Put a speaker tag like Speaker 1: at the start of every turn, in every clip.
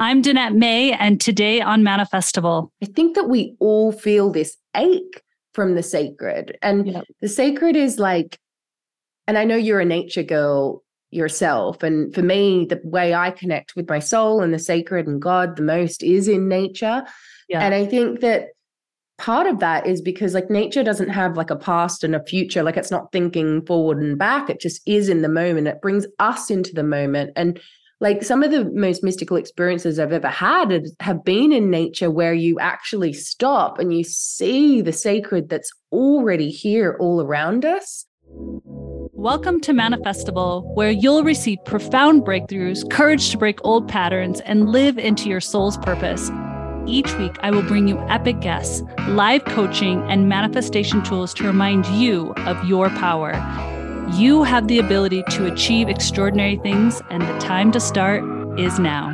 Speaker 1: I'm Danette May, and today on Manifestival.
Speaker 2: I think that we all feel this ache from the sacred. And yep. the sacred is like, and I know you're a nature girl yourself. And for me, the way I connect with my soul and the sacred and God the most is in nature. And I think that part of that is because like nature doesn't have like a past and a future like it's not thinking forward and back it just is in the moment it brings us into the moment and like some of the most mystical experiences I've ever had have been in nature where you actually stop and you see the sacred that's already here all around us.
Speaker 1: Welcome to Manifestival, where you'll receive profound breakthroughs, courage to break old patterns, and live into your soul's purpose. Each week, I will bring you epic guests, live coaching, and manifestation tools to remind you of your power. You have the ability to achieve extraordinary things, and the time to start is now.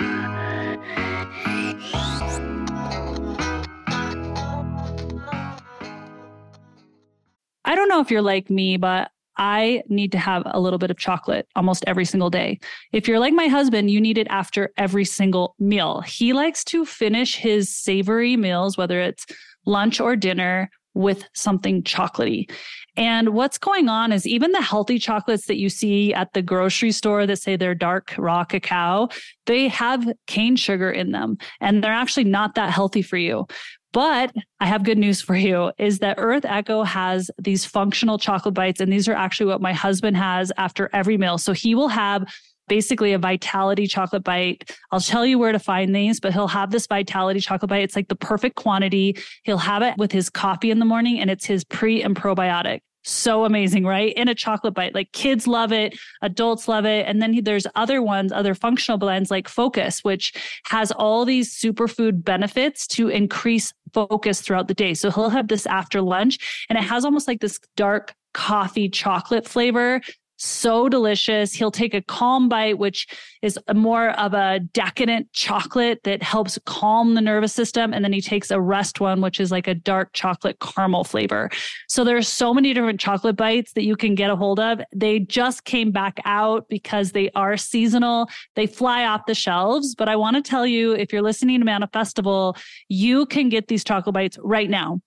Speaker 1: I don't know if you're like me, but I need to have a little bit of chocolate almost every single day. If you're like my husband, you need it after every single meal. He likes to finish his savory meals, whether it's lunch or dinner, with something chocolatey. And what's going on is even the healthy chocolates that you see at the grocery store that say they're dark raw cacao, they have cane sugar in them and they're actually not that healthy for you. But I have good news for you is that Earth Echo has these functional chocolate bites and these are actually what my husband has after every meal. So he will have basically a vitality chocolate bite. I'll tell you where to find these, but he'll have this vitality chocolate bite. It's like the perfect quantity. He'll have it with his coffee in the morning and it's his pre and probiotic. So amazing, right? In a chocolate bite. Like kids love it, adults love it. And then there's other ones, other functional blends like Focus, which has all these superfood benefits to increase focus throughout the day. So he'll have this after lunch and it has almost like this dark coffee chocolate flavor so delicious. He'll take a calm bite, which is more of a decadent chocolate that helps calm the nervous system. And then he takes a rest one, which is like a dark chocolate caramel flavor. So there's so many different chocolate bites that you can get a hold of. They just came back out because they are seasonal. They fly off the shelves. But I want to tell you, if you're listening to Manifestival, you can get these chocolate bites right now.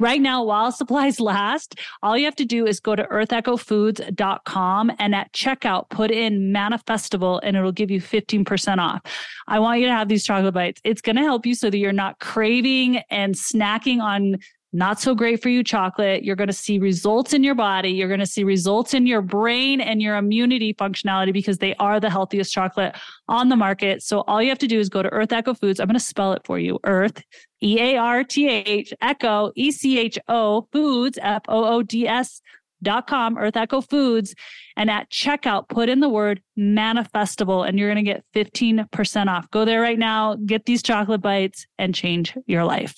Speaker 1: Right now, while supplies last, all you have to do is go to earthechofoods.com and at checkout, put in Manifestival and it'll give you 15% off. I want you to have these chocolate bites. It's going to help you so that you're not craving and snacking on not so great for you chocolate. You're going to see results in your body. You're going to see results in your brain and your immunity functionality because they are the healthiest chocolate on the market. So all you have to do is go to Earth Echo Foods. I'm going to spell it for you. Earth, E A R T H, Echo, E C H O, Foods, F O O D S dot com earth echo foods and at checkout put in the word manifestival and you're going to get 15% off go there right now get these chocolate bites and change your life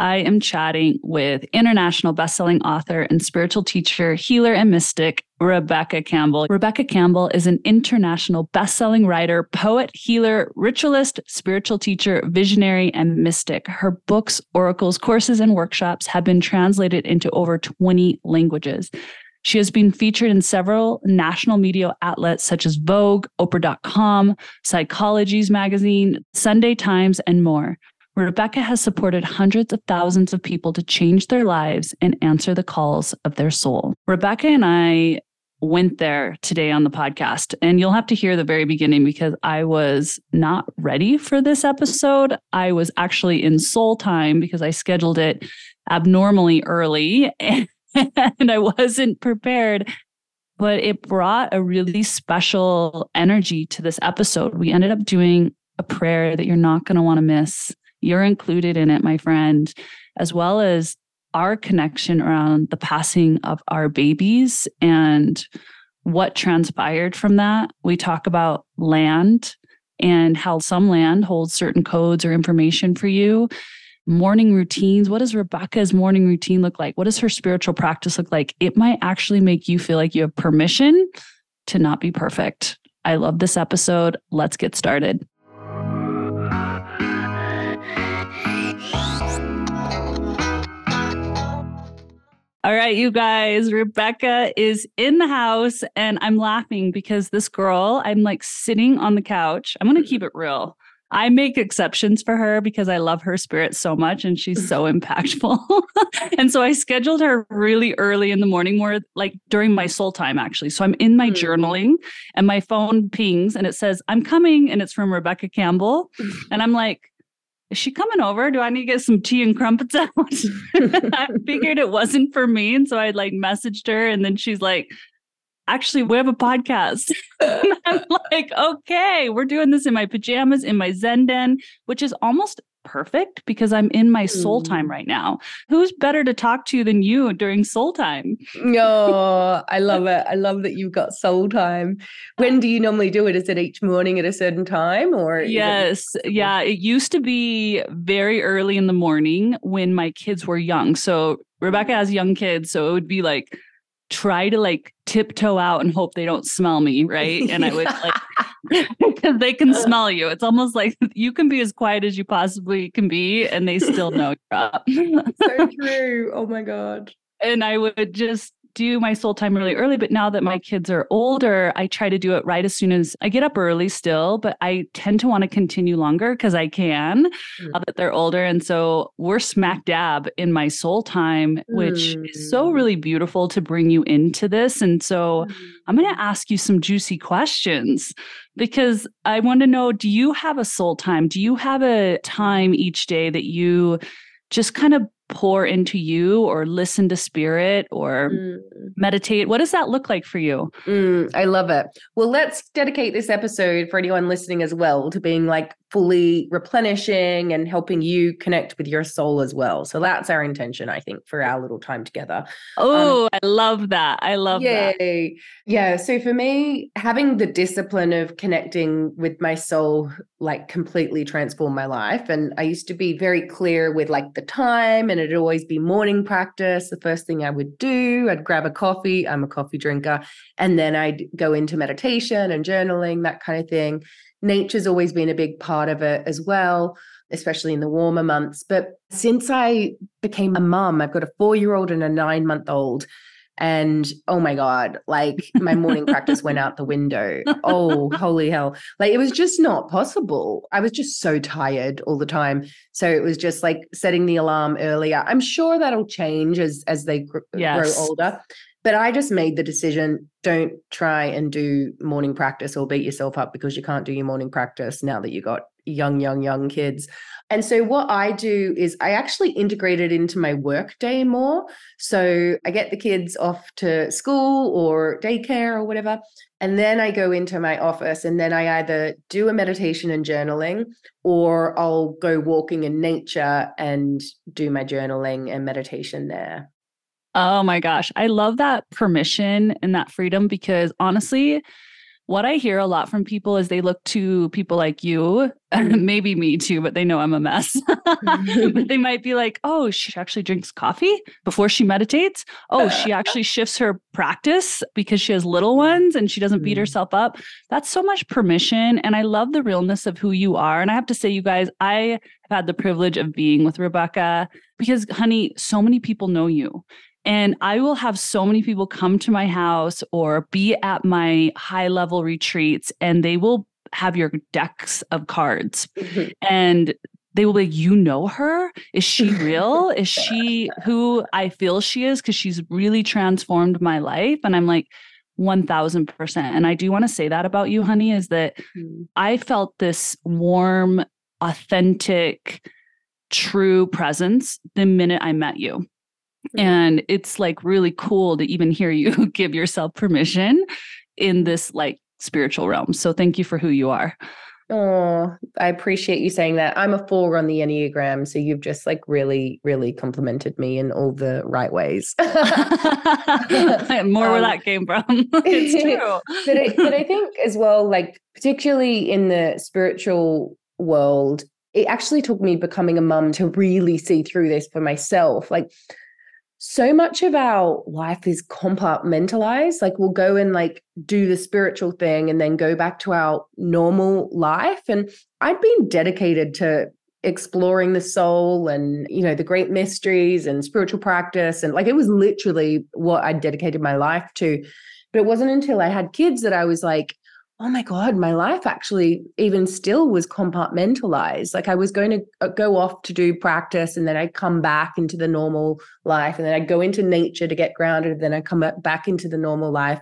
Speaker 1: I am chatting with international bestselling author and spiritual teacher, healer, and mystic, Rebecca Campbell. Rebecca Campbell is an international bestselling writer, poet, healer, ritualist, spiritual teacher, visionary, and mystic. Her books, oracles, courses, and workshops have been translated into over 20 languages. She has been featured in several national media outlets such as Vogue, Oprah.com, Psychologies Magazine, Sunday Times, and more. Rebecca has supported hundreds of thousands of people to change their lives and answer the calls of their soul. Rebecca and I went there today on the podcast, and you'll have to hear the very beginning because I was not ready for this episode. I was actually in soul time because I scheduled it abnormally early and, I wasn't prepared. But it brought a really special energy to this episode. We ended up doing a prayer that you're not going to want to miss. You're included in it, my friend, as well as our connection around the passing of our babies and what transpired from that. We talk about land and how some land holds certain codes or information for you. Morning routines. What does Rebecca's morning routine look like? What does her spiritual practice look like? It might actually make you feel like you have permission to not be perfect. I love this episode. Let's get started. All right, you guys, Rebecca is in the house and I'm laughing because this girl, I'm like sitting on the couch. I'm going to keep it real. I make exceptions for her because I love her spirit so much and she's so impactful. and so I scheduled her really early in the morning, more like during my soul time, actually. So I'm in my mm. journaling and my phone pings and it says, I'm coming. And it's from Rebecca Campbell. and I'm like, is she coming over? Do I need to get some tea and crumpets out? I figured it wasn't for me. And so I like messaged her and then she's like, actually, we have a podcast. I'm like, okay, we're doing this in my pajamas, in my Zen den, which is almost perfect because I'm in my soul time mm. right now. Who's better to talk to than you during soul time?
Speaker 2: Oh, I love it. I love that you've got soul time. When do you normally do it? Is it each morning at a certain time or
Speaker 1: Yes. It- yeah, it used to be very early in the morning when my kids were young. So Rebecca has young kids, so it would be like try to like tiptoe out and hope they don't smell me, right? And I would like because they can uh. smell you. It's almost like you can be as quiet as you possibly can be, and they still know you're up.
Speaker 2: so true. Oh my god.
Speaker 1: And I would just do my soul time really early, but now that my kids are older, I try to do it right as soon as I get up early still, but I tend to want to continue longer because I can mm. now that they're older. And so we're smack dab in my soul time, which mm. is so mm. really beautiful to bring you into this. And so mm. I'm going to ask you some juicy questions because I want to know do you have a soul time? Do you have a time each day that you just kind of pour into you or listen to spirit or mm. meditate? What does that look like for you?
Speaker 2: Mm, I love it. Well, let's dedicate this episode for anyone listening as well to being like fully replenishing and helping you connect with your soul as well. So that's our intention, I think, for our little time together.
Speaker 1: Oh, um, I love that. I love yay. that.
Speaker 2: Yeah. So for me, having the discipline of connecting with my soul like completely transformed my life. And I used to be very clear with like the time, and it'd always be morning practice. The first thing I would do, I'd grab a coffee. I'm a coffee drinker. And then I'd go into meditation and journaling, that kind of thing nature's always been a big part of it as well, especially in the warmer months. But since I became a mum, I've got a four year old and a nine month old. And oh my God, like my morning practice went out the window. Oh, holy hell. Like it was just not possible. I was just so tired all the time. So it was just like setting the alarm earlier. I'm sure that'll change as as they gr- yes. grow older. But I just made the decision don't try and do morning practice or beat yourself up because you can't do your morning practice now that you got young, young, young kids. And so what I do is I actually integrate it into my work day more. So I get the kids off to school or daycare or whatever. And then I go into my office and then I either do a meditation and journaling or I'll go walking in nature and do my journaling and meditation there.
Speaker 1: Oh my gosh. I love that permission and that freedom because honestly, what I hear a lot from people is they look to people like you, maybe me too, but they know I'm a mess. but they might be like, oh, she actually drinks coffee before she meditates. Oh, she actually shifts her practice because she has little ones and she doesn't beat mm. herself up. That's so much permission. And I love the realness of who you are. And I have to say, you guys, I have had the privilege of being with Rebecca because, honey, so many people know you. And I will have so many people come to my house or be at my high level retreats, and they will have your decks of cards. Mm-hmm. And they will be like, You know her? Is she real? is she who I feel she is? Because she's really transformed my life. And I'm like, 1000%. And I do want to say that about you, honey, is that mm. I felt this warm, authentic, true presence the minute I met you. And it's like really cool to even hear you give yourself permission in this like spiritual realm. So thank you for who you are.
Speaker 2: Oh, I appreciate you saying that. I'm a four on the Enneagram. So you've just like really, really complimented me in all the right ways. More
Speaker 1: um, where that came from. it's true.
Speaker 2: but, I, but I think as well, like, particularly in the spiritual world, it actually took me becoming a mum to really see through this for myself. Like, so much of our life is compartmentalized. Like we'll go and like do the spiritual thing and then go back to our normal life. And I'd been dedicated to exploring the soul and you know the great mysteries and spiritual practice and like it was literally what I dedicated my life to but it wasn't until I had kids that I was like oh my god my life actually even still was compartmentalized. Like I was going to uh, go off to do practice and then I'd come back into the normal life and then I'd go into nature to get grounded and then I'd come back into the normal life.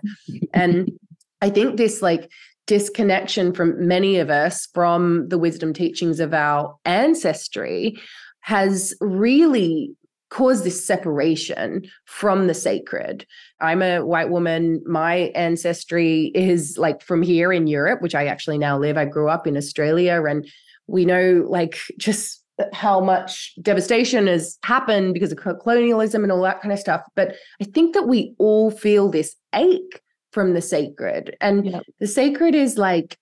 Speaker 2: And I think this like disconnection from many of us from the wisdom teachings of our ancestry has really caused this separation from the sacred. I'm a white woman. My ancestry is like from here in Europe, which I actually now live. I grew up in Australia and we know like just how much devastation has happened because of colonialism and all that kind of stuff. But I think that we all feel this ache from the sacred. And yeah. the sacred is like,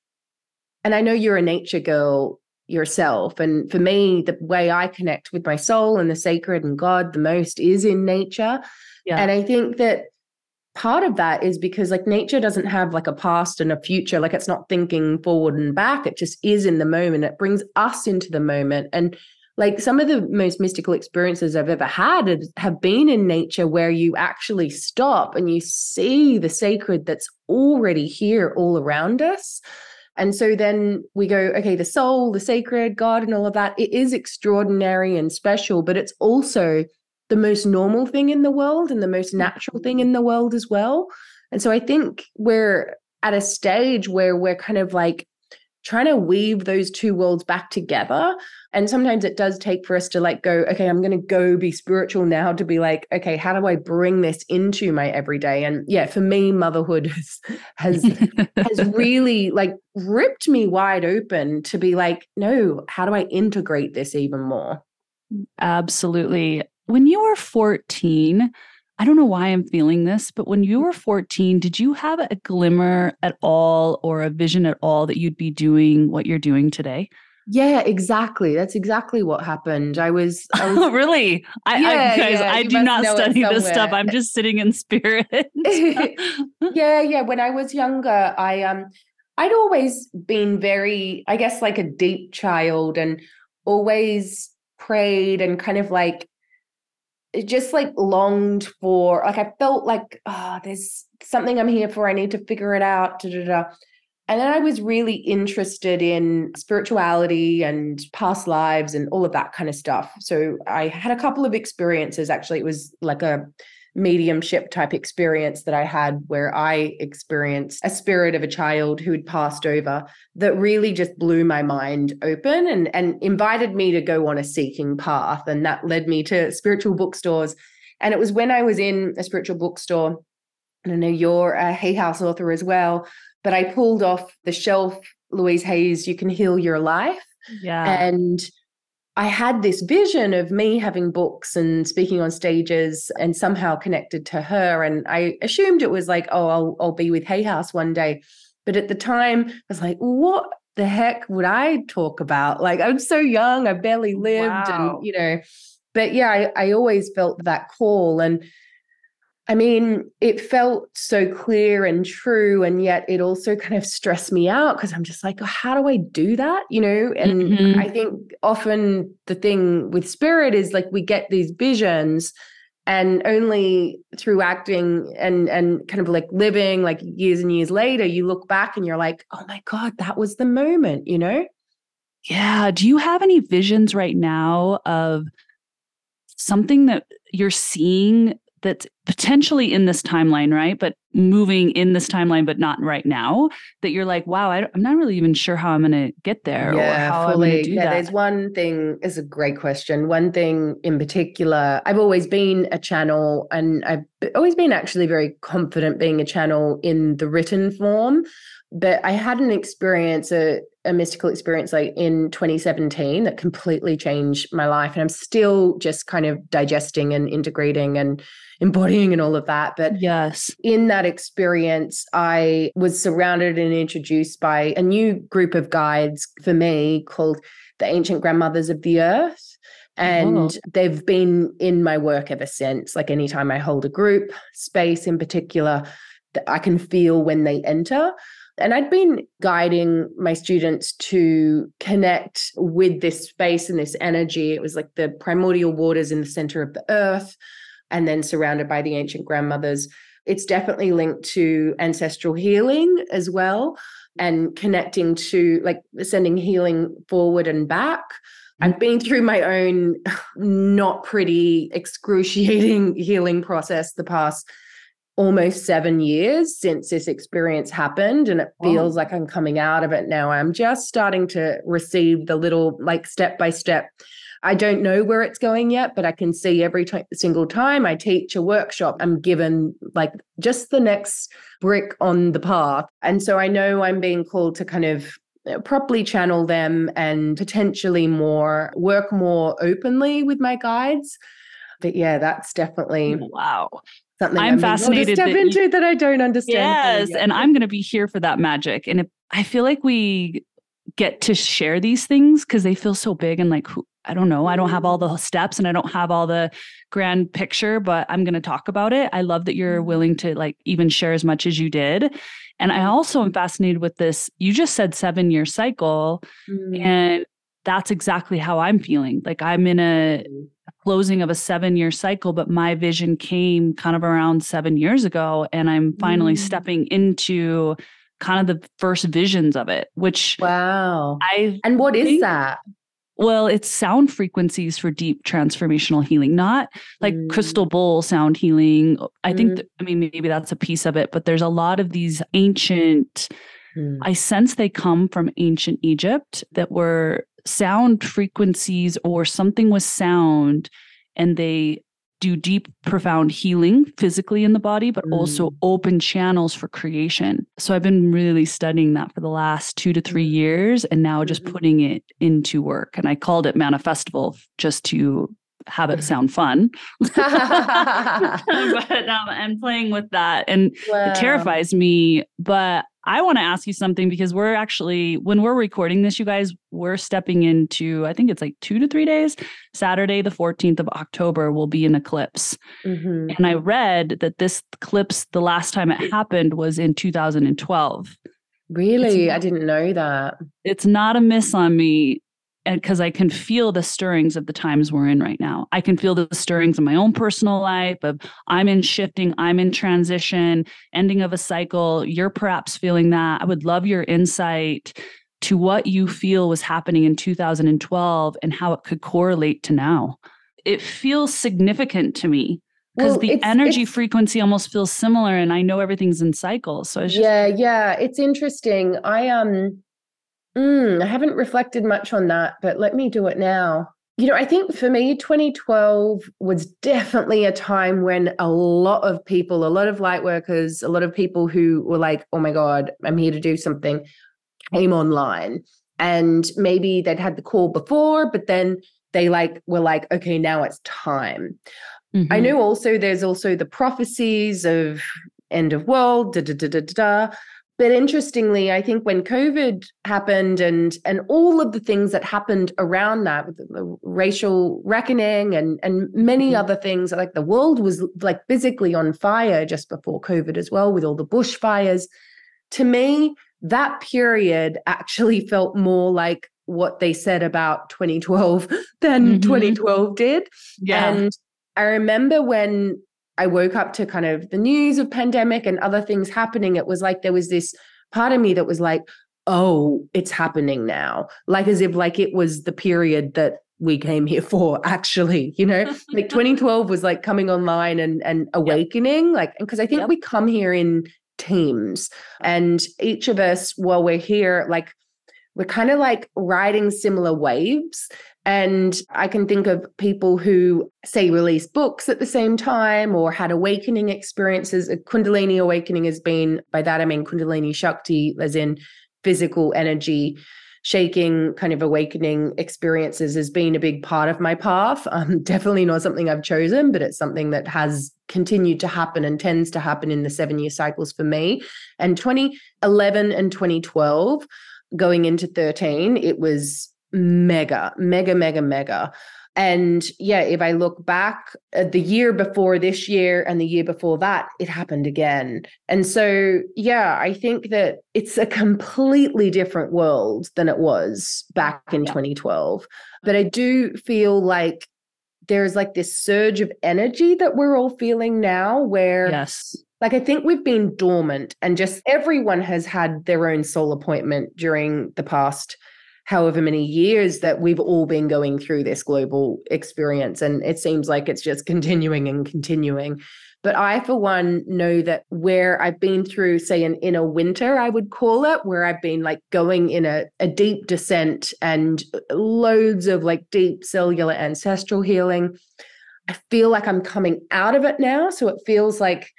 Speaker 2: and I know you're a nature girl yourself. And for me, the way I connect with my soul and the sacred and God the most is in nature. Yeah. And I think that part of that is because like nature doesn't have like a past and a future like it's not thinking forward and back it just is in the moment it brings us into the moment and like some of the most mystical experiences I've ever had have been in nature where you actually stop and you see the sacred that's already here all around us. And so then we go, okay, the soul, the sacred, God, and all of that, it is extraordinary and special, but it's also the most normal thing in the world and the most mm-hmm. natural thing in the world as well. And so I think we're at a stage where we're kind of like trying to weave those two worlds back together. And sometimes it does take for us to like go, okay, I'm going to go be spiritual now to be like, okay, how do I bring this into my everyday? And yeah, for me, motherhood has has, has really like ripped me wide open to be like, no, how do I integrate this even more?
Speaker 1: Absolutely. When you were 14, I don't know why I'm feeling this, but when you were 14, did you have a glimmer at all or a vision at all that you'd be doing what you're doing today?
Speaker 2: Yeah, exactly. That's exactly what happened. I was, I was
Speaker 1: really? I, yeah, I, guys, yeah, I do not study this stuff. I'm just sitting in spirit.
Speaker 2: yeah, yeah. When I was younger, I um I'd always been very, I guess, like a deep child and always prayed and kind of like just like longed for like I felt like oh there's something I'm here for. I need to figure it out. Da, da, da. and then I was really interested in spirituality and past lives and all of that kind of stuff. So I had a couple of experiences actually. It was like a mediumship type experience that I had where I experienced a spirit of a child who had passed over that really just blew my mind open and, and invited me to go on a seeking path. And that led me to spiritual bookstores. And it was when I was in a spiritual bookstore, and I know you're a Hay House author as well, but I pulled off the shelf Louise Hay's, You Can Heal Your Life.
Speaker 1: Yeah.
Speaker 2: And I had this vision of me having books and speaking on stages and somehow connected to her. And I assumed it was like, oh, I'll, I'll be with Hay House one day. But at the time, I was like, what the heck would I talk about? Like, I'm so young, I barely lived. Wow. And, you know, but yeah, I, I always felt that call. And I mean, it felt so clear and true. And yet it also kind of stressed me out because I'm just like, oh, how do I do that? You know? And mm-hmm. I think often the thing with spirit is like we get these visions and only through acting and and kind of like living like years and years later you look back and you're like oh my god that was the moment you know
Speaker 1: yeah do you have any visions right now of something that you're seeing that's potentially in this timeline, right? But moving in this timeline, but not right now, that you're like, wow, I, am not really even sure how I'm going to get there yeah, or how fully. I'm going to do
Speaker 2: yeah,
Speaker 1: that.
Speaker 2: There's one thing, is a great question. One thing in particular, I've always been a channel and I've always been actually very confident being a channel in the written form. But I had an experience, a, a mystical experience like in 2017 that completely changed my life. And I'm still just kind of digesting and integrating and embodying and all of that. But
Speaker 1: yes,
Speaker 2: in that experience, I was surrounded and introduced by a new group of guides for me called the Ancient Grandmothers of the Earth. And oh. they've been in my work ever since. Like anytime I hold a group space in particular, I can feel when they enter. And I'd been guiding my students to connect with this space and this energy. It was like the primordial waters in the center of the earth, and then surrounded by the ancient grandmothers. It's definitely linked to ancestral healing as well and connecting to like sending healing forward and back. I've mm. been through my own not pretty excruciating healing process the past almost seven years since this experience happened and it feels like i'm coming out of it now. I'm just starting to receive the little like step by step. I don't know where it's going yet but i can see every t- single time i teach a workshop i'm given like just the next brick on the path. And so i know i'm being called to kind of uh, properly channel them and potentially more work more openly with my guides. But yeah that's definitely
Speaker 1: wow
Speaker 2: something
Speaker 1: I'm, I'm fascinated
Speaker 2: step that into you, that I don't understand.
Speaker 1: Yes, and I'm going to be here for that magic. And if, I feel like we get to share these things because they feel so big and like who, I don't know. I don't have all the steps and I don't have all the grand picture, but I'm going to talk about it. I love that you're willing mm-hmm. to like even share as much as you did. And I also am fascinated with this. You just said seven year cycle, mm. and that's exactly how I'm feeling. Like I'm in a mm-hmm closing of a seven year cycle, but my vision came kind of around seven years ago. And I'm finally mm. stepping into kind of the first visions of it, which
Speaker 2: wow.
Speaker 1: I
Speaker 2: and what think, is that?
Speaker 1: Well, it's sound frequencies for deep transformational healing, not like mm. crystal bowl sound healing. I mm. think, I mean, maybe that's a piece of it, but there's a lot of these ancient, mm. I sense they come from ancient Egypt that were sound frequencies or something with sound and they do deep profound healing physically in the body but mm. also open channels for creation so i've been really studying that for the last 2 to 3 mm. years and now just mm-hmm. putting it into work and i called it manifestival just to have it sound fun but um, i'm playing with that and wow. it terrifies me but I want to ask you something because we're actually, when we're recording this, you guys, we're stepping into, I think it's like two to three days. Saturday, the 14th of October, will be an eclipse. Mm-hmm. And I read that this eclipse, the last time it happened was in 2012.
Speaker 2: Really? I didn't know that.
Speaker 1: It's not a miss on me because I can feel the stirrings of the times we're in right now. I can feel the stirrings in my own personal life of I'm in shifting, I'm in transition, ending of a cycle. You're perhaps feeling that. I would love your insight to what you feel was happening in 2012 and how it could correlate to now. It feels significant to me because well, the energy frequency almost feels similar and I know everything's in cycles. So just,
Speaker 2: Yeah, yeah, it's interesting. I um Mm, I haven't reflected much on that, but let me do it now. You know, I think for me, 2012 was definitely a time when a lot of people, a lot of light workers, a lot of people who were like, oh my God, I'm here to do something, came online. And maybe they'd had the call before, but then they like were like, okay, now it's time. Mm-hmm. I know also there's also the prophecies of end of world, da da da da da but interestingly i think when covid happened and and all of the things that happened around that with the, racial reckoning and and many mm-hmm. other things like the world was like physically on fire just before covid as well with all the bushfires to me that period actually felt more like what they said about 2012 than mm-hmm. 2012 did yeah. and i remember when I woke up to kind of the news of pandemic and other things happening, it was like there was this part of me that was like, oh, it's happening now. Like as if like it was the period that we came here for actually you know like 2012 was like coming online and and awakening yep. like because i think yep. we come here in teams and each of us while we're here like we're kind of like riding similar waves. And I can think of people who, say, release books at the same time or had awakening experiences. A Kundalini awakening has been, by that I mean Kundalini Shakti, as in physical energy shaking kind of awakening experiences has been a big part of my path. Um, definitely not something I've chosen, but it's something that has continued to happen and tends to happen in the seven year cycles for me. And 2011 and 2012 going into 13, it was mega, mega, mega, mega. And yeah, if I look back at the year before this year and the year before that, it happened again. And so, yeah, I think that it's a completely different world than it was back in yeah. 2012. But I do feel like there's like this surge of energy that we're all feeling now where
Speaker 1: yes
Speaker 2: like I think we've been dormant and just everyone has had their own soul appointment during the past however many years that we've all been going through this global experience. And it seems like it's just continuing and continuing. But I, for one, know that where I've been through, say, an inner winter, I would call it, where I've been like going in a, a deep descent and uh, loads of like deep cellular ancestral healing. I feel like I'm coming out of it now. So it feels like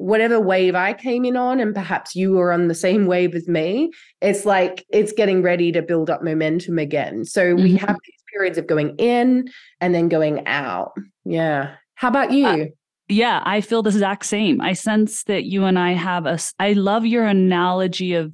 Speaker 2: whatever wave I came in on, and perhaps you were on the same wave as me, it's like it's getting ready to build up momentum again. So mm-hmm. we have these periods of going in and then going out. Yeah. How about you? Uh,
Speaker 1: yeah, I feel the exact same. I sense that you and I have a, I love your analogy of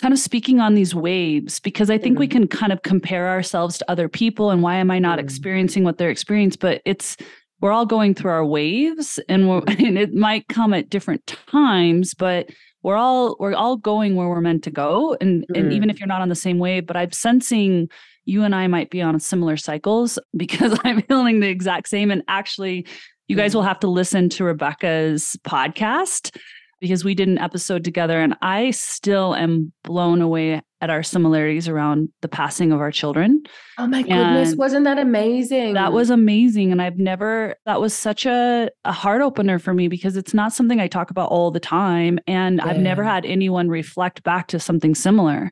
Speaker 1: kind of speaking on these waves because I think mm-hmm. we can kind of compare ourselves to other people and why am I not mm-hmm. experiencing what they're experiencing? But it's we're all going through our waves and, and it might come at different times but we're all we're all going where we're meant to go and mm. and even if you're not on the same wave but i'm sensing you and i might be on similar cycles because i'm feeling the exact same and actually you guys will mm. have to listen to rebecca's podcast because we did an episode together and I still am blown away at our similarities around the passing of our children.
Speaker 2: Oh my goodness, and wasn't that amazing?
Speaker 1: That was amazing and I've never that was such a a heart opener for me because it's not something I talk about all the time and yeah. I've never had anyone reflect back to something similar.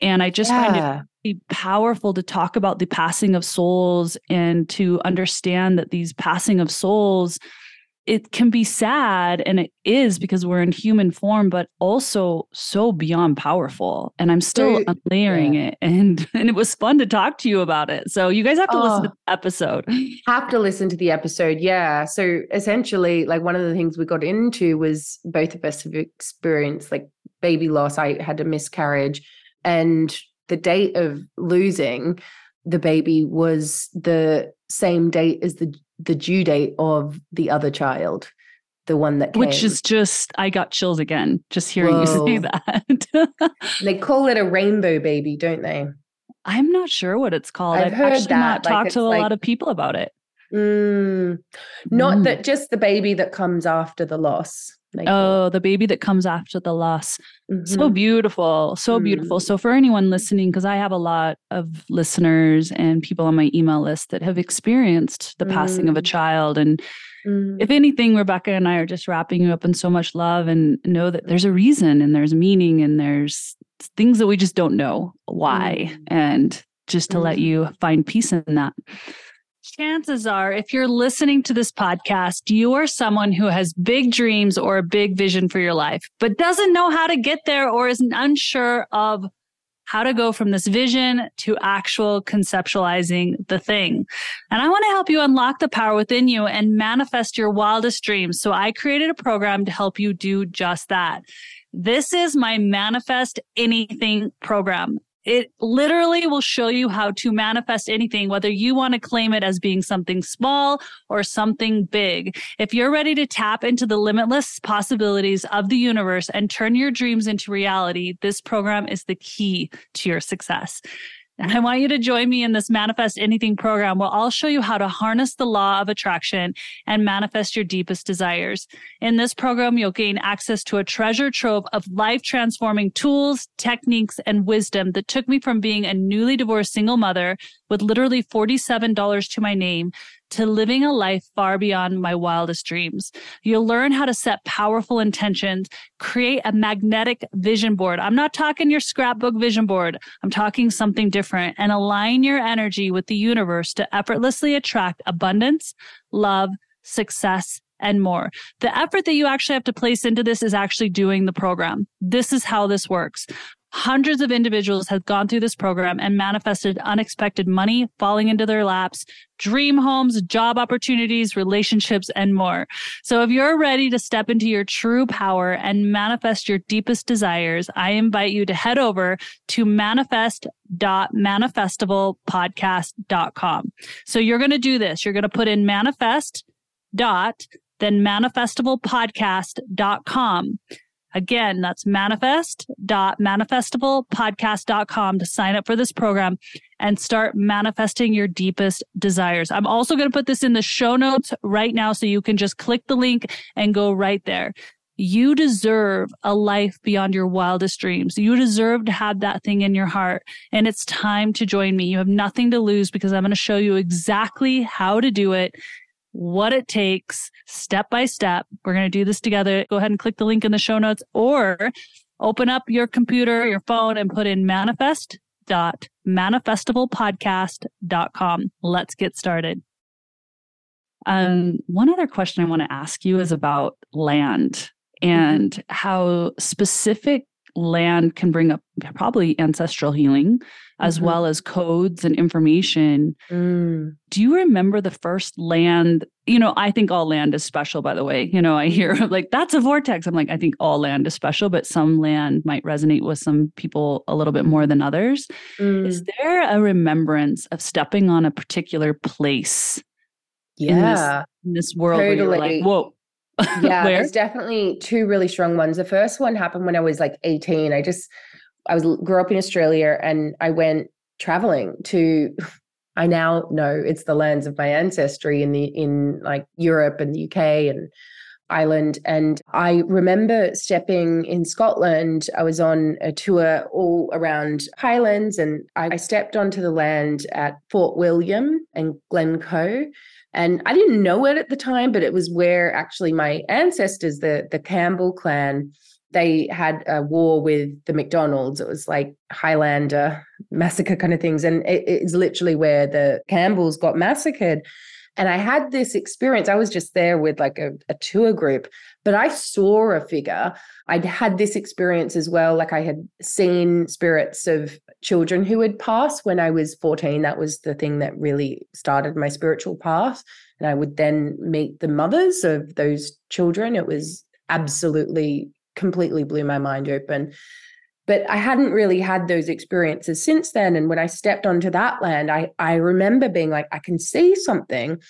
Speaker 1: And I just yeah. find it powerful to talk about the passing of souls and to understand that these passing of souls it can be sad and it is because we're in human form but also so beyond powerful and i'm still layering yeah. it and and it was fun to talk to you about it so you guys have to oh, listen to oh. the episode
Speaker 2: have to listen to the episode yeah so essentially like one of the things we got into was both of us have experienced like baby loss i had a miscarriage and the date of losing the baby was the same date as the the due date of the other child the one that came.
Speaker 1: which is just i got chills again just hearing Whoa. you say that
Speaker 2: they call it a rainbow baby don't they
Speaker 1: i'm not sure what it's called i've, I've heard actually that. not like talked to a like, lot of people about it
Speaker 2: mm, not mm. that just the baby that comes after the loss
Speaker 1: oh, the baby that comes after the loss. Mm-hmm. So beautiful. So mm-hmm. beautiful. So, for anyone listening, because I have a lot of listeners and people on my email list that have experienced the mm-hmm. passing of a mm. child. And mm. if anything, Rebecca and I are just wrapping you up in so much love and know that there's a reason and there's meaning and there's things that we just don't know why. Mm. And just to let you find peace in that chances are, if you're listening to this podcast, you are someone who has big dreams or a big vision for your life, but doesn't know how to get there or is unsure of how to go from this vision to actual conceptualizing the thing. And I want to help you unlock the power within you and manifest your wildest dreams. So I created a program to help you do just that. This is my manifest anything program. It literally will show you how to manifest anything, whether you want to claim it as being something small or something big. If you're ready to tap into the limitless possibilities of the universe and turn your dreams into reality, this program is the key to your success. I want you to join me in this Manifest Anything program where I'll show you how to harness the law of attraction and manifest your deepest desires. In this program, you'll gain access to a treasure trove of life transforming tools, techniques, and wisdom that took me from being a newly divorced single mother with literally $47 to my name to living a life far beyond my wildest dreams. You'll learn how to set powerful intentions, create a magnetic vision board. I'm not talking your scrapbook vision board. I'm talking something different and align your energy with the universe to effortlessly attract abundance, love, success, and more. The effort that you actually have to place into this is actually doing the program. This is how this works. Hundreds of individuals have gone through this program and manifested unexpected money falling into their laps, dream homes, job opportunities, relationships, and more. So if you're ready to step into your true power and manifest your deepest desires, I invite you to head over to manifest.manifestivalpodcast.com. So you're going to do this. You're going to put in manifest dot then manifestivalpodcast.com. Again, that's manifest.manifestivalpodcast.com to sign up for this program and start manifesting your deepest desires. I'm also going to put this in the show notes right now so you can just click the link and go right there. You deserve a life beyond your wildest dreams. You deserve to have that thing in your heart. And it's time to join me. You have nothing to lose because I'm going to show you exactly how to do it what it takes step by step. We're going to do this together. Go ahead and click the link in the show notes or open up your computer, your phone and put in manifest dot manifestivalpodcast.com. Let's get started. Um, one other question I want to ask you is about land and how specific land can bring up probably ancestral healing as mm-hmm. well as codes and information. Mm. Do you remember the first land? You know, I think all land is special, by the way. You know, I hear like, that's a vortex. I'm like, I think all land is special, but some land might resonate with some people a little bit more than others. Mm. Is there a remembrance of stepping on a particular place?
Speaker 2: Yeah.
Speaker 1: In this, in this world totally. where you're like, whoa,
Speaker 2: yeah, there's definitely two really strong ones. The first one happened when I was like 18. I just I was grew up in Australia and I went traveling to I now know it's the lands of my ancestry in the in like Europe and the UK and Ireland. And I remember stepping in Scotland. I was on a tour all around Highlands and I stepped onto the land at Fort William and Glencoe. And I didn't know it at the time, but it was where actually my ancestors, the, the Campbell clan, they had a war with the McDonald's. It was like Highlander massacre kind of things. And it, it's literally where the Campbells got massacred. And I had this experience. I was just there with like a, a, tour group, but I saw a figure. I'd had this experience as well. Like I had seen spirits of children who had passed when I was 14. That was the thing that really started my spiritual path. And I would then meet the mothers of those children. It was absolutely, completely blew my mind open but I hadn't really had those experiences since then. And when I stepped onto that land, I I remember being like, I can see something.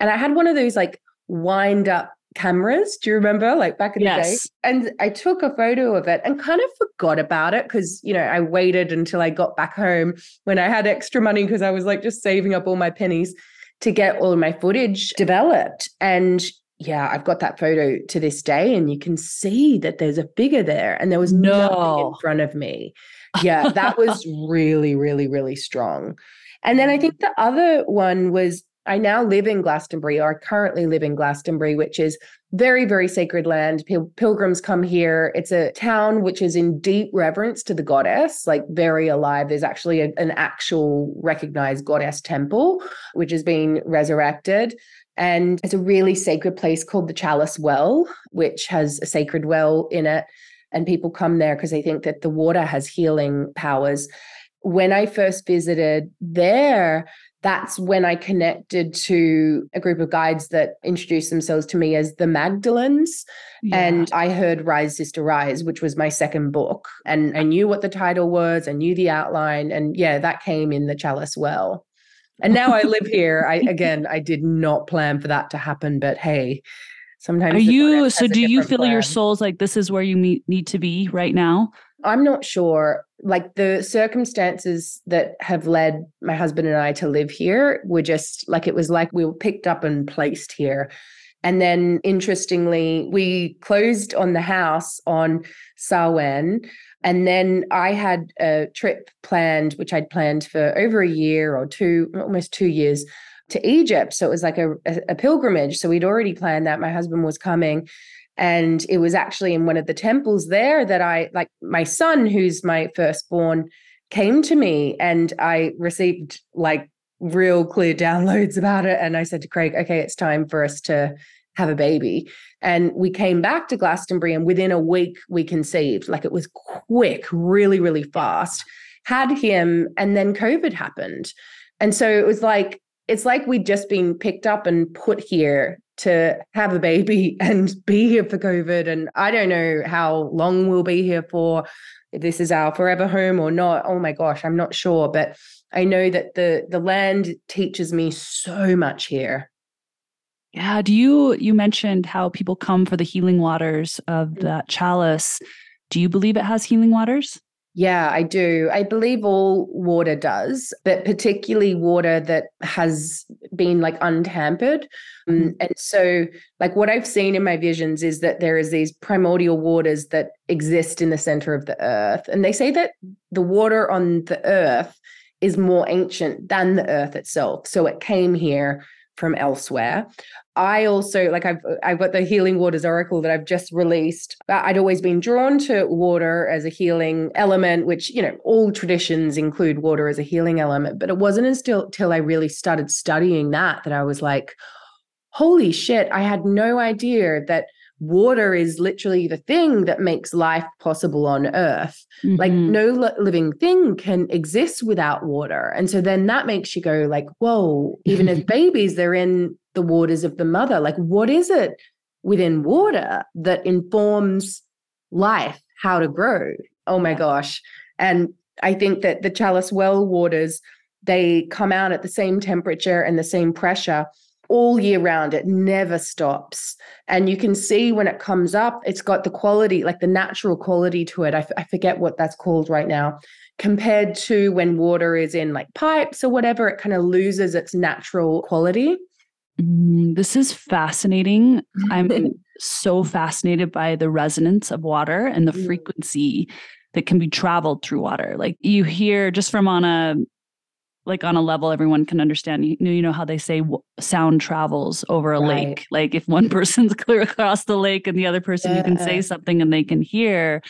Speaker 2: And I had one of those like wind up cameras. Do you remember? Like back in yes. the day. And I took a photo of it and kind of forgot about it because, you know, I waited until I got back home when I had extra money because I was like just saving up all my pennies to get all of my footage developed. And yeah, I've got that photo to this day, and you can see that there's a figure there, and there was no. nothing in front of me. Yeah, that was really, really, really strong. And then I think the other one was I now live in Glastonbury, or I currently live in Glastonbury, which is very, very sacred land. Pil- pilgrims come here. It's a town which is in deep reverence to the goddess, like very alive. There's actually a, an actual recognized goddess temple, which has been resurrected. And it's a really sacred place called the Chalice Well, which has a sacred well in it. And people come there because they think that the water has healing powers. When I first visited there, that's when I connected to a group of guides that introduced themselves to me as the Magdalens. Yeah. And I heard Rise Sister Rise, which was my second book. And I knew what the title was, I knew the outline. And yeah, that came in the Chalice Well. And now I live here. I again, I did not plan for that to happen, but hey, sometimes.
Speaker 1: Are you? So, do you feel plan. your soul's like this is where you meet, need to be right now?
Speaker 2: I'm not sure. Like the circumstances that have led my husband and I to live here were just like it was like we were picked up and placed here. And then interestingly, we closed on the house on Samhain and then I had a trip planned, which I'd planned for over a year or two, almost two years to Egypt. So it was like a, a, pilgrimage. So we'd already planned that. My husband was coming. And it was actually in one of the temples there that I, like my son, who's my firstborn, came to me and I received like real clear downloads about it. And I said to Craig, okay, it's time for us to have a baby. And we came back to Glastonbury, and within a week, we conceived. Like it was quick, really, really fast. Had him, and then COVID happened. And so it was like, it's like we'd just been picked up and put here to have a baby and be here for COVID. And I don't know how long we'll be here for, if this is our forever home or not. Oh my gosh, I'm not sure. But I know that the the land teaches me so much here.
Speaker 1: Yeah. Do you you mentioned how people come for the healing waters of mm. that chalice? Do you believe it has healing waters?
Speaker 2: Yeah, I do. I believe all water does, but particularly water that has been like untampered. Mm-hmm. Um, and so, like, what I've seen in my visions is that there is these primordial waters that exist in the center of the earth. And they say that the water on the earth is more ancient than the earth itself. So it came here from elsewhere. I also like I've I've got the Healing Waters Oracle that I've just released. I'd always been drawn to water as a healing element, which you know all traditions include water as a healing element. But it wasn't until till I really started studying that that I was like, holy shit! I had no idea that water is literally the thing that makes life possible on earth. Mm-hmm. Like no living thing can exist without water. And so then that makes you go like, whoa, even as babies, they're in the waters of the mother. Like, what is it within water that informs life, how to grow? Oh my gosh. And I think that the chalice well waters, they come out at the same temperature and the same pressure all year round. It never stops. And you can see when it comes up, it's got the quality, like the natural quality to it. I, f- I forget what that's called right now. Compared to when water is in like pipes or whatever, it kind of loses its natural quality.
Speaker 1: Mm, this is fascinating. I'm so fascinated by the resonance of water and the mm. frequency that can be traveled through water. Like you hear just from on a like on a level everyone can understand. You know, you know how they say sound travels over a right. lake. Like if one person's clear across the lake and the other person yeah. you can say something and they can hear.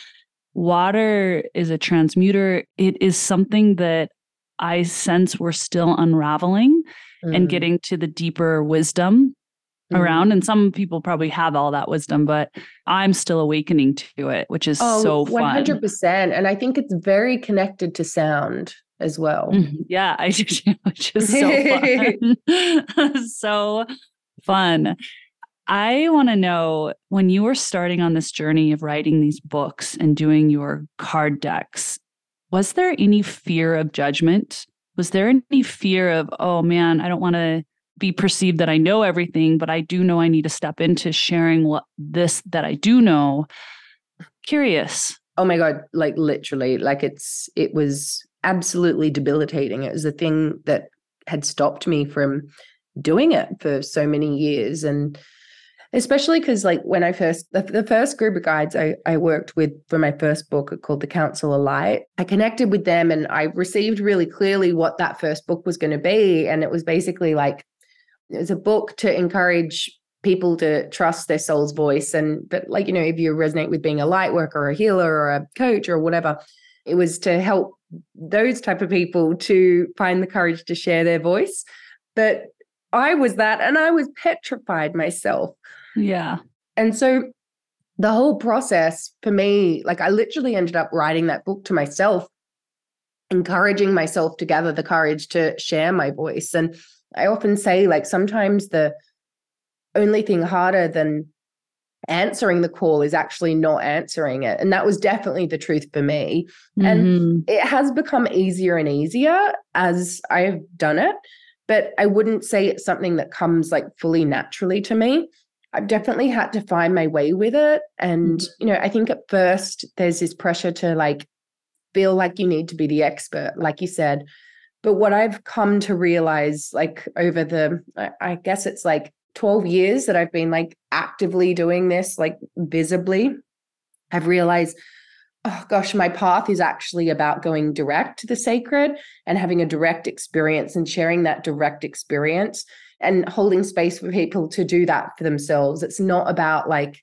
Speaker 1: Water is a transmuter. It is something that I sense we're still unraveling mm. and getting to the deeper wisdom mm. around. And some people probably have all that wisdom, but I'm still awakening to it, which is oh, so fun.
Speaker 2: 100%. And I think it's very connected to sound as well.
Speaker 1: Mm-hmm. Yeah, I do, which is so fun. so fun. I want to know when you were starting on this journey of writing these books and doing your card decks, was there any fear of judgment? Was there any fear of, oh man, I don't want to be perceived that I know everything, but I do know I need to step into sharing what this that I do know? Curious.
Speaker 2: Oh my God, like literally, like it's, it was absolutely debilitating. It was the thing that had stopped me from doing it for so many years. And especially because like when i first the, the, first group of guides I, I worked with for my first book called the council of light i connected with them and i received really clearly what that first book was going to be and it was basically like it was a book to encourage people to trust their soul's voice and but like you know if you resonate with being a light worker or a healer or a coach or whatever it was to help those type of people to find the courage to share their voice but I was that and I was petrified myself
Speaker 1: yeah.
Speaker 2: And so the whole process for me, like I literally ended up writing that book to myself, encouraging myself to gather the courage to share my voice. And I often say, like, sometimes the only thing harder than answering the call is actually not answering it. And that was definitely the truth for me. Mm-hmm. And it has become easier and easier as I've done it. But I wouldn't say it's something that comes like fully naturally to me. I've definitely had to find my way with it. And, mm-hmm. you know, I think at first there's this pressure to like feel like you need to be the expert, like you said. But what I've come to realize, like over the, I guess it's like 12 years that I've been like actively doing this, like visibly, I've realized, oh gosh, my path is actually about going direct to the sacred and having a direct experience and sharing that direct experience and holding space for people to do that for themselves. It's not about like,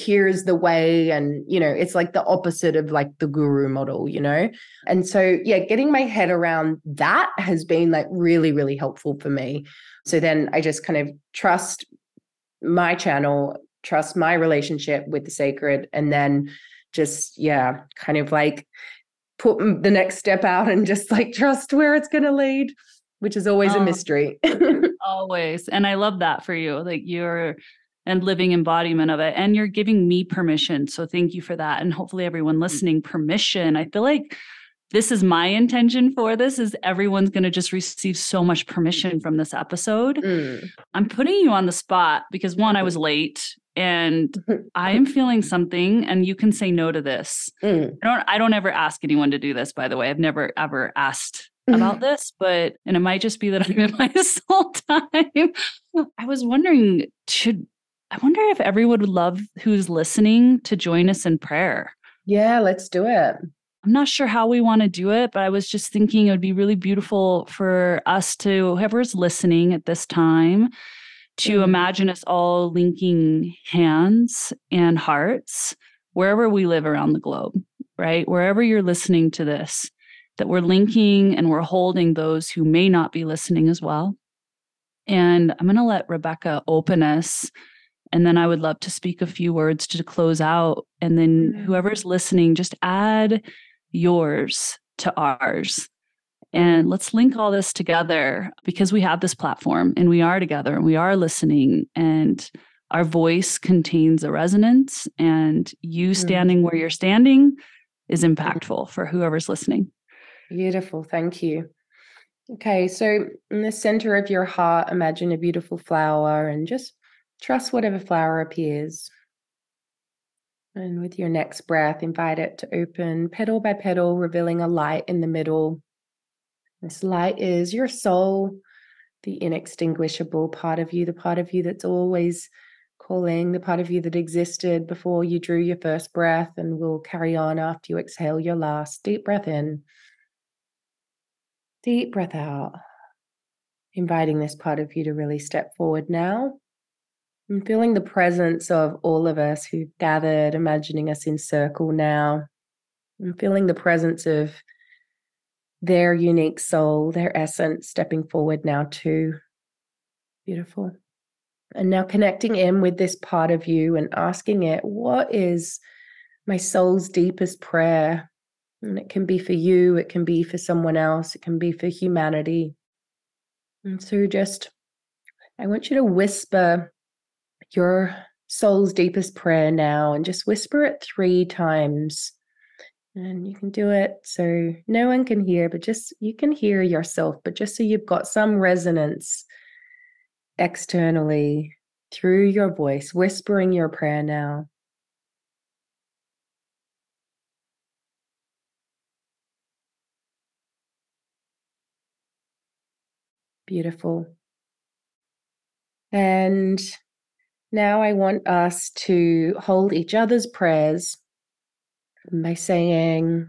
Speaker 2: here's the way and you know it's like the opposite of like the guru model you know and so yeah getting my head around that has been like really really helpful for me so then i just kind of trust my channel, trust my relationship with the sacred, and then just, yeah, kind of like put the next step out and just like trust where it's going to lead, which is always oh, a mystery.
Speaker 1: always. And I love that for you. Like you're and living embodiment of it. And you're giving me permission. So thank you for that. And hopefully everyone mm. listening permission. I feel like this is my intention for this is everyone's going to just receive so much permission from this episode. Mm. I'm putting you on the spot because one I was late and I am feeling something and you can say no to this. Mm. I don't I don't ever ask anyone to do this by the way. I've never ever asked about this, but and it might just be that I'm in my soul time. I was wondering should I wonder if everyone would love who's listening to join us in prayer.
Speaker 2: Yeah, let's do it.
Speaker 1: I'm not sure how we want to do it, but I was just thinking it would be really beautiful for us to, whoever's listening at this time, to mm-hmm. imagine us all linking hands and hearts wherever we live around the globe, right? Wherever you're listening to this, that we're linking and we're holding those who may not be listening as well. And I'm going to let Rebecca open us and then I would love to speak a few words to close out. And then mm-hmm. whoever's listening, just add yours to ours. And let's link all this together because we have this platform and we are together and we are listening and our voice contains a resonance and you mm-hmm. standing where you're standing is impactful for whoever's listening.
Speaker 2: Beautiful. Thank you. Okay, so in the center of your heart, imagine a beautiful flower and just Trust whatever flower appears. And with your next breath, invite it to open petal by petal, revealing a light in the middle. This light is your soul, the inextinguishable part of you, the part of you that's always calling, the part of you that existed before you drew your first breath and will carry on after you exhale your last. Deep breath in, deep breath out. Inviting this part of you to really step forward now I'm feeling the presence of all of us who've gathered, imagining us in circle now. I'm feeling the presence of their unique soul, their essence stepping forward now, too. Beautiful. And now connecting in with this part of you and asking it, what is my soul's deepest prayer? And it can be for you, it can be for someone else, it can be for humanity. And so just, I want you to whisper your soul's deepest prayer now and just whisper it three times. And you can do it so no one can hear, but just you can hear yourself, but just so you've got some resonance externally through your voice, whispering your prayer now. Beautiful. And now I want us to hold each other's prayers by saying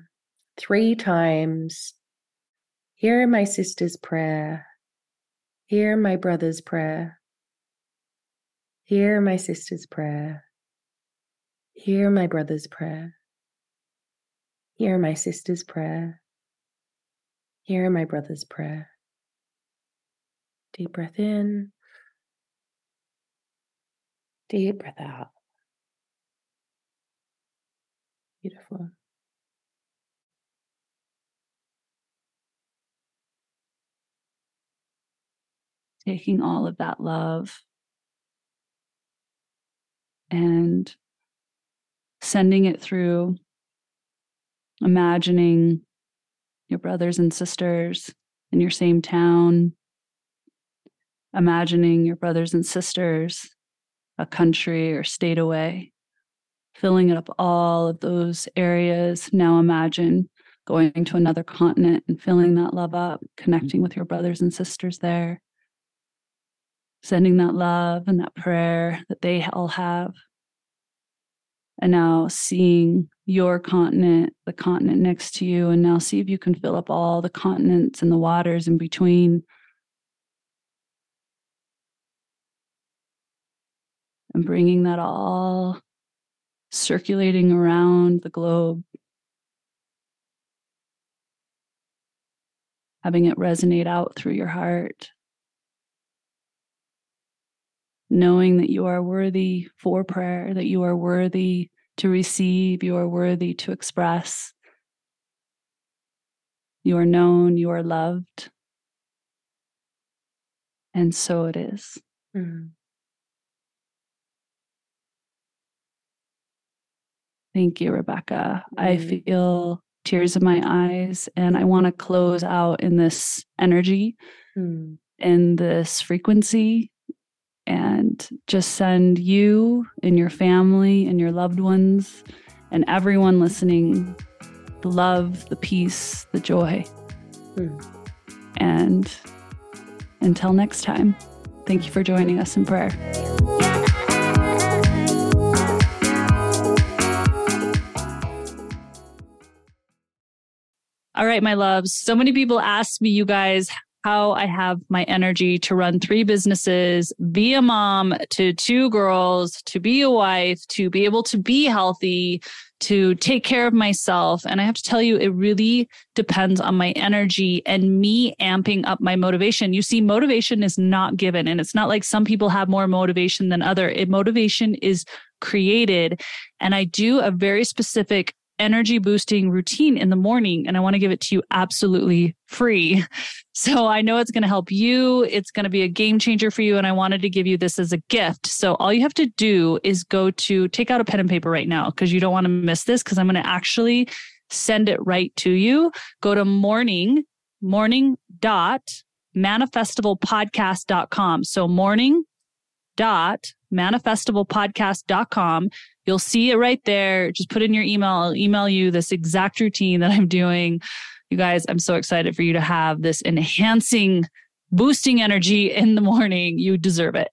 Speaker 2: three times, Hear my sister's prayer. Hear my brother's prayer. Hear my sister's prayer. Hear my brother's prayer. Hear my sister's prayer. Hear my brother's prayer. Deep breath in. Deep breath out. Beautiful.
Speaker 1: Taking all of that love and sending it through, imagining your brothers and sisters in your same town, imagining your brothers and sisters a country or state away, filling it up all of those areas. Now imagine going to another continent and filling that love up, mm-hmm. connecting with your brothers and sisters there, sending that love and that prayer that they all have. And now seeing your continent, the continent next to you, and now see if you can fill up all the continents and the waters in between and bringing that all circulating around the globe, having it resonate out through your heart. knowing that you are worthy for prayer, that you are worthy to receive, you are worthy to express. You are known, you are loved. And so it is. Mm-hmm. Thank you, Rebecca. Mm-hmm. I feel tears in my eyes, and I want to close out in this energy, mm. in this frequency, and just send you and your family and your loved ones and everyone listening the love, the peace, the joy. Mm. And until next time, thank you for joining us in prayer. All right, my loves. So many people ask me, you guys, how I have my energy to run three businesses, be a mom to two girls, to be a wife, to be able to be healthy, to take care of myself. And I have to tell you, it really depends on my energy and me amping up my motivation. You see, motivation is not given. And it's not like some people have more motivation than other. It, motivation is created. And I do a very specific energy boosting routine in the morning and I want to give it to you absolutely free. So I know it's going to help you. It's going to be a game changer for you. And I wanted to give you this as a gift. So all you have to do is go to take out a pen and paper right now because you don't want to miss this because I'm going to actually send it right to you. Go to morning, morning dot manifestivalpodcast.com. So morning dot manifestivalpodcast.com. You'll see it right there. Just put in your email. I'll email you this exact routine that I'm doing. You guys, I'm so excited for you to have this enhancing, boosting energy in the morning. You deserve it.